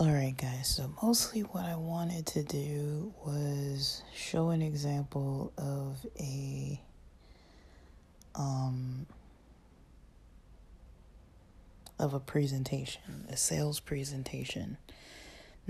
Alright, guys, so mostly what I wanted to do was show an example of a um of a presentation, a sales presentation.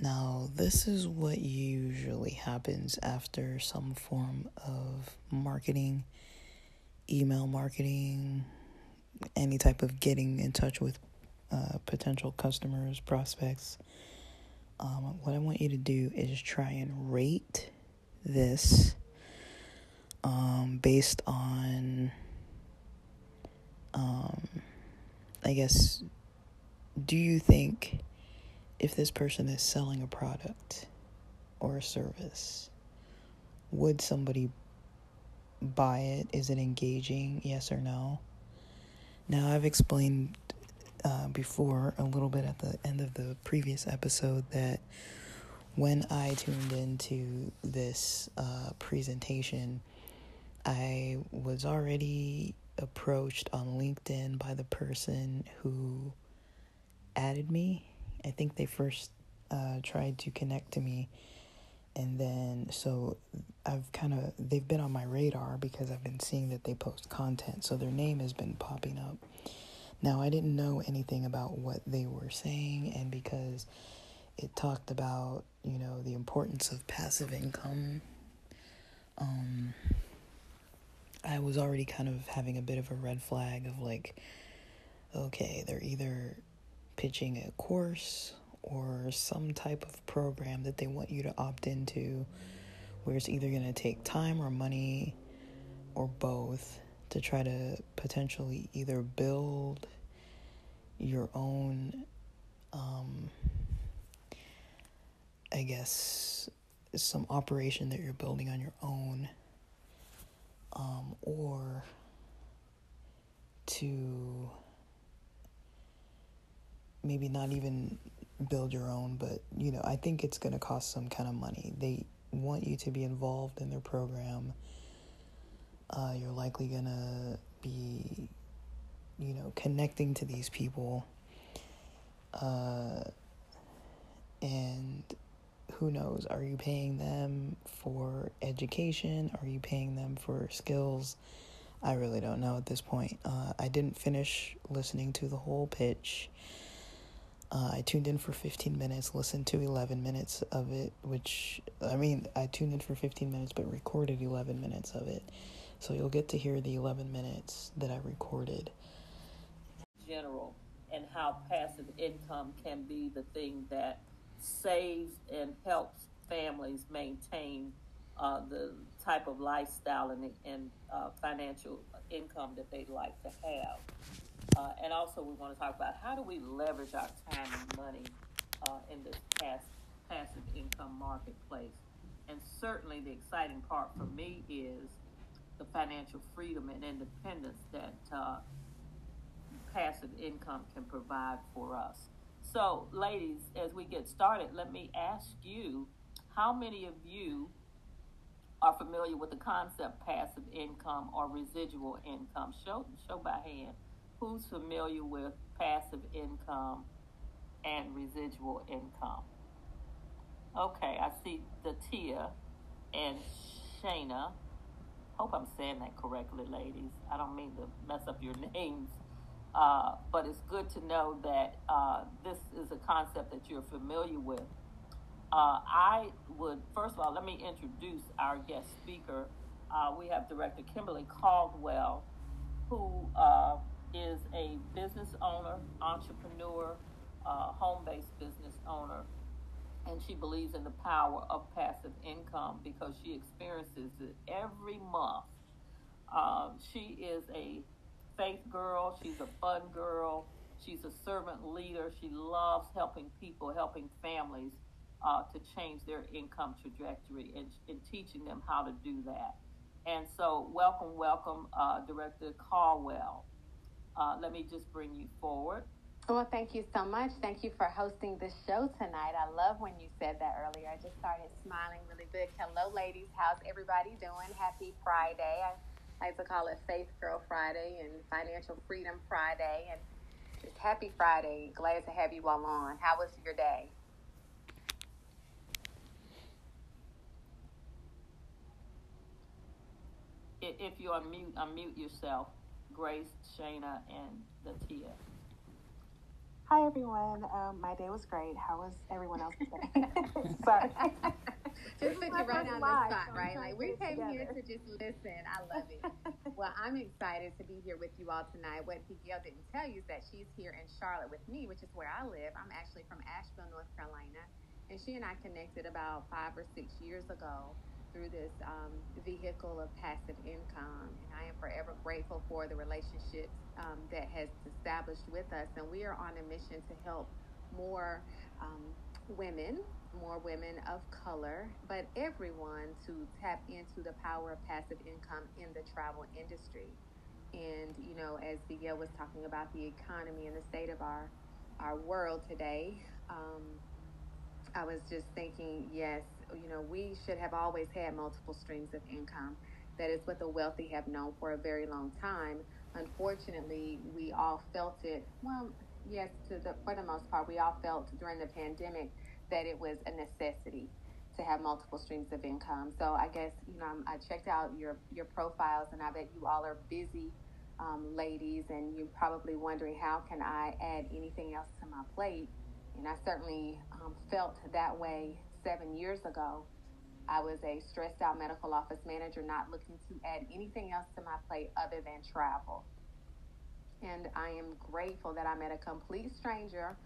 Now, this is what usually happens after some form of marketing, email marketing, any type of getting in touch with uh, potential customers, prospects. Um, what I want you to do is try and rate this um, based on, um, I guess, do you think if this person is selling a product or a service, would somebody buy it? Is it engaging? Yes or no? Now, I've explained uh, before a little bit at the end of the previous episode that when I tuned into this uh, presentation, I was already approached on LinkedIn by the person who added me. I think they first uh, tried to connect to me. And then, so I've kind of, they've been on my radar because I've been seeing that they post content. So their name has been popping up. Now, I didn't know anything about what they were saying, and because it talked about, you know, the importance of passive income, um, I was already kind of having a bit of a red flag of like, okay, they're either pitching a course or some type of program that they want you to opt into where it's either going to take time or money or both to try to potentially either build your own, um, I guess, some operation that you're building on your own, um, or to maybe not even build your own, but you know, I think it's going to cost some kind of money. They want you to be involved in their program uh, you're likely gonna be, you know, connecting to these people. Uh, and who knows? Are you paying them for education? Are you paying them for skills? I really don't know at this point. Uh, I didn't finish listening to the whole pitch. Uh, I tuned in for 15 minutes, listened to 11 minutes of it, which, I mean, I tuned in for 15 minutes, but recorded 11 minutes of it. So you'll get to hear the 11 minutes that I recorded. General, and how passive income can be the thing that saves and helps families maintain uh, the type of lifestyle and, and uh, financial income that they'd like to have. Uh, and also, we want to talk about how do we leverage our time and money uh, in this pass, passive income marketplace. And certainly, the exciting part for me is the financial freedom and independence that uh, passive income can provide for us. So, ladies, as we get started, let me ask you how many of you are familiar with the concept passive income or residual income? Show, show by hand. Who's familiar with passive income and residual income? Okay, I see Datia and Shayna hope I'm saying that correctly, ladies. I don't mean to mess up your names. Uh, but it's good to know that uh, this is a concept that you're familiar with. Uh, I would, first of all, let me introduce our guest speaker. Uh, we have Director Kimberly Caldwell, who uh, is a business owner, entrepreneur, uh, home based business owner and she believes in the power of passive income because she experiences it every month. Um, she is a faith girl, she's a fun girl, she's a servant leader. She loves helping people, helping families uh, to change their income trajectory and, and, teaching them how to do that. And so, welcome, welcome, uh, Director Caldwell. Uh, let me just bring you forward. Well, thank you so much. Thank you for hosting the show tonight. I love when you said that earlier. I just started smiling really big. Hello, ladies. How's everybody doing? Happy Friday. I like to call it Faith Girl Friday and Financial Freedom Friday. And just happy Friday. Glad to have you all on. How was your day? If you unmute, unmute yourself. Grace, Shayna, and Datia. Hi everyone. Um, my day was great. How was everyone else's day? Sorry. just put you right on the spot, right? Like we came together. here to just listen. I love it. well, I'm excited to be here with you all tonight. What Gail didn't tell you is that she's here in Charlotte with me, which is where I live. I'm actually from Asheville, North Carolina, and she and I connected about five or six years ago through this um, vehicle of passive income. And I am forever grateful for the relationships um, that has established with us. And we are on a mission to help more um, women, more women of color, but everyone to tap into the power of passive income in the travel industry. And, you know, as Miguel was talking about the economy and the state of our, our world today, um, I was just thinking, yes, you know, we should have always had multiple streams of income. That is what the wealthy have known for a very long time. Unfortunately, we all felt it. Well, yes, to the for the most part, we all felt during the pandemic that it was a necessity to have multiple streams of income. So I guess you know I checked out your your profiles, and I bet you all are busy um, ladies, and you're probably wondering how can I add anything else to my plate. And I certainly um, felt that way seven years ago. I was a stressed out medical office manager, not looking to add anything else to my plate other than travel. And I am grateful that I met a complete stranger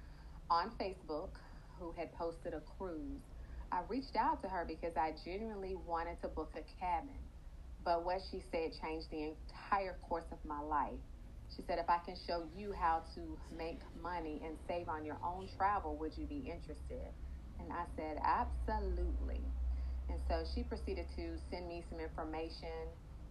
on Facebook who had posted a cruise. I reached out to her because I genuinely wanted to book a cabin. But what she said changed the entire course of my life. She said, if I can show you how to make money and save on your own travel, would you be interested? And I said, absolutely. And so she proceeded to send me some information.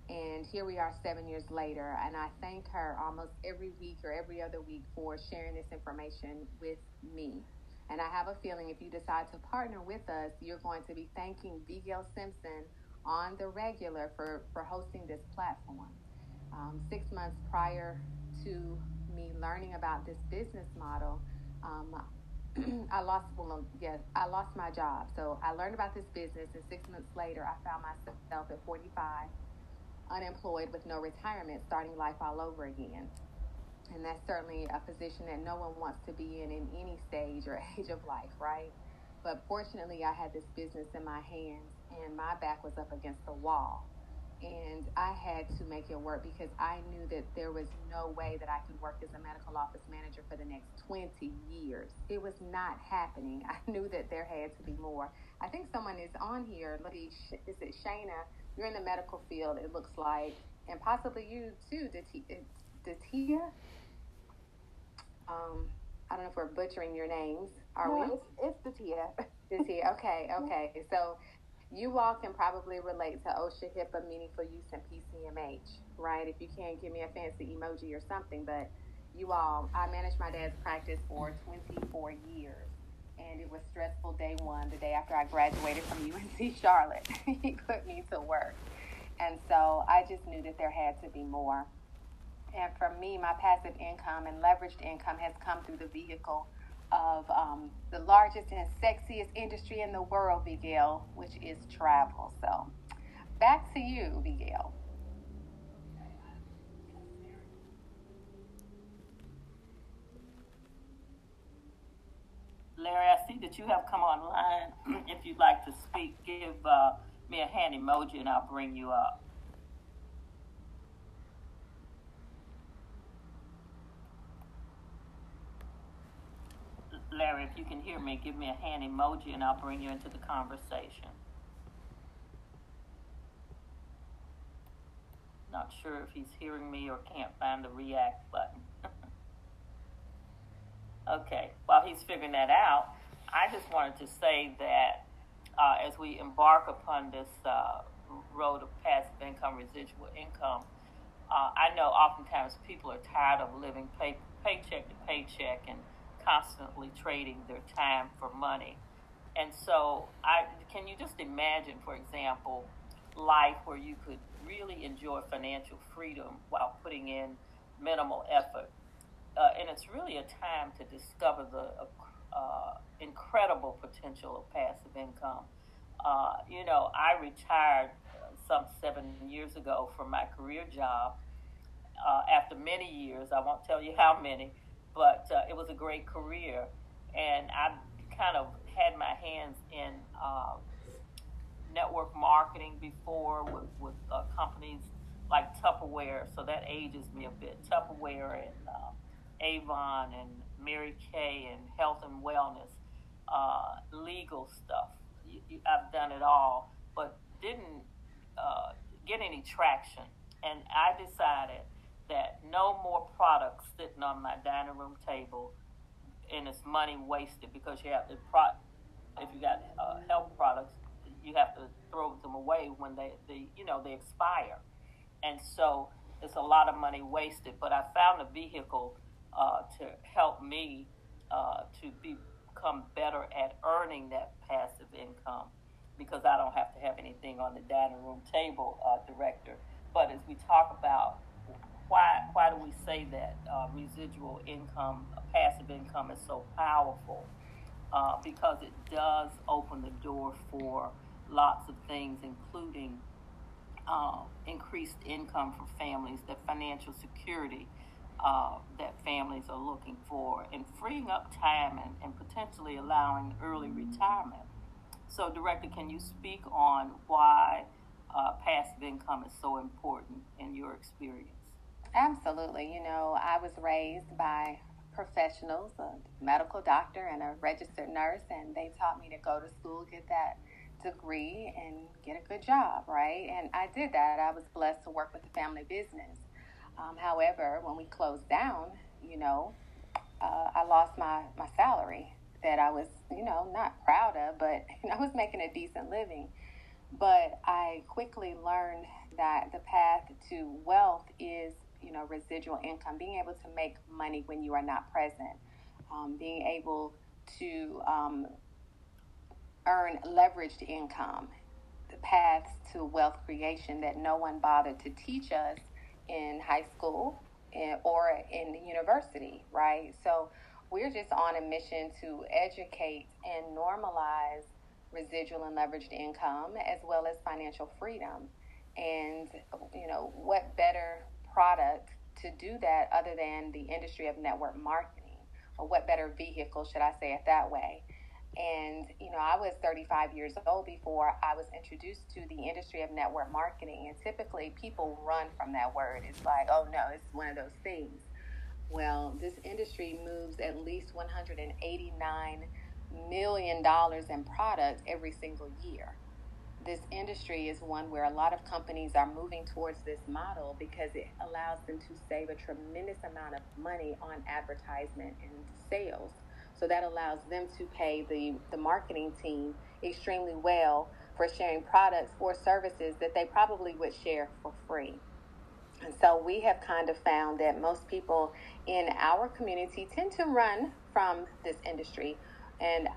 And here we are seven years later. And I thank her almost every week or every other week for sharing this information with me. And I have a feeling if you decide to partner with us, you're going to be thanking Gail Simpson on the regular for, for hosting this platform. Um, six months prior to me learning about this business model, um, I lost well, yes, I lost my job. So I learned about this business, and six months later, I found myself at 45, unemployed with no retirement, starting life all over again. And that's certainly a position that no one wants to be in in any stage or age of life, right? But fortunately, I had this business in my hands, and my back was up against the wall and I had to make it work because I knew that there was no way that I could work as a medical office manager for the next 20 years. It was not happening. I knew that there had to be more. I think someone is on here. Is it Shayna? You're in the medical field, it looks like, and possibly you too, Datia. Um, I don't know if we're butchering your names. Are no, we? It's, it's Datia. Datia. Okay, okay. So you all can probably relate to OSHA, HIPAA, meaningful use, and PCMH, right? If you can't give me a fancy emoji or something, but you all, I managed my dad's practice for 24 years, and it was stressful day one, the day after I graduated from UNC Charlotte. he put me to work. And so I just knew that there had to be more. And for me, my passive income and leveraged income has come through the vehicle of um, the largest and sexiest industry in the world, Miguel, which is travel. So back to you, Miguel. Larry, I see that you have come online. if you'd like to speak, give uh, me a hand emoji and I'll bring you up. Larry, if you can hear me, give me a hand emoji and I'll bring you into the conversation. Not sure if he's hearing me or can't find the react button. okay, while he's figuring that out, I just wanted to say that uh, as we embark upon this uh, road of passive income, residual income, uh, I know oftentimes people are tired of living pay, paycheck to paycheck and constantly trading their time for money. And so, I can you just imagine, for example, life where you could really enjoy financial freedom while putting in minimal effort. Uh, and it's really a time to discover the uh, incredible potential of passive income. Uh, you know, I retired some seven years ago from my career job uh, after many years. I won't tell you how many, but uh, it was a great career. And I kind of had my hands in uh, network marketing before with, with uh, companies like Tupperware, so that ages me a bit. Tupperware and uh, Avon and Mary Kay and health and wellness, uh, legal stuff. I've done it all, but didn't uh, get any traction. And I decided that no more products sitting on my dining room table and it's money wasted because you have to pro- if you got uh, health products you have to throw them away when they, they you know they expire. And so it's a lot of money wasted but i found a vehicle uh, to help me uh, to become better at earning that passive income because i don't have to have anything on the dining room table uh, director. But as we talk about why why do we say that uh, residual income, passive income, is so powerful? Uh, because it does open the door for lots of things, including uh, increased income for families, the financial security uh, that families are looking for, and freeing up time and, and potentially allowing early retirement. So, Director, can you speak on why uh, passive income is so important in your experience? Absolutely. You know, I was raised by professionals, a medical doctor and a registered nurse, and they taught me to go to school, get that degree, and get a good job, right? And I did that. I was blessed to work with the family business. Um, however, when we closed down, you know, uh, I lost my, my salary that I was, you know, not proud of, but you know, I was making a decent living. But I quickly learned that the path to wealth is you know, residual income, being able to make money when you are not present, um, being able to um, earn leveraged income, the paths to wealth creation that no one bothered to teach us in high school in, or in the university, right? So we're just on a mission to educate and normalize residual and leveraged income as well as financial freedom. And, you know, what better product to do that other than the industry of network marketing? Or what better vehicle, should I say it that way? And, you know, I was 35 years old before I was introduced to the industry of network marketing. And typically people run from that word. It's like, oh no, it's one of those things. Well, this industry moves at least $189 million in products every single year this industry is one where a lot of companies are moving towards this model because it allows them to save a tremendous amount of money on advertisement and sales. So that allows them to pay the, the marketing team extremely well for sharing products or services that they probably would share for free. And so we have kind of found that most people in our community tend to run from this industry. And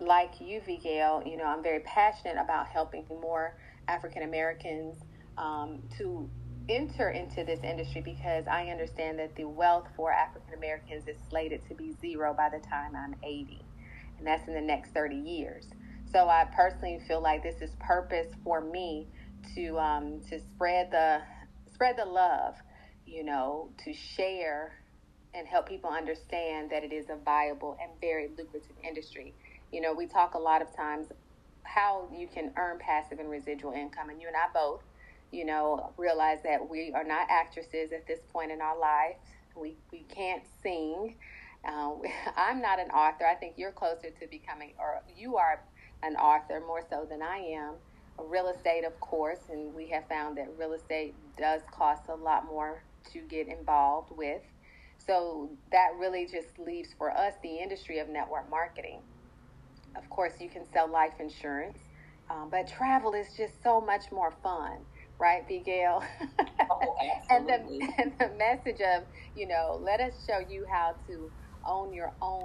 like you, Vigale, you know, I'm very passionate about helping more African Americans um, to enter into this industry because I understand that the wealth for African Americans is slated to be zero by the time I'm 80, and that's in the next 30 years. So I personally feel like this is purpose for me to um, to spread the spread the love, you know, to share and help people understand that it is a viable and very lucrative industry. You know, we talk a lot of times how you can earn passive and residual income, and you and I both, you know, realize that we are not actresses at this point in our life. We we can't sing. Uh, I'm not an author. I think you're closer to becoming, or you are an author more so than I am. Real estate, of course, and we have found that real estate does cost a lot more to get involved with. So that really just leaves for us the industry of network marketing. Of course, you can sell life insurance, um, but travel is just so much more fun, right, Vigale? Oh, and the and the message of you know, let us show you how to own your own.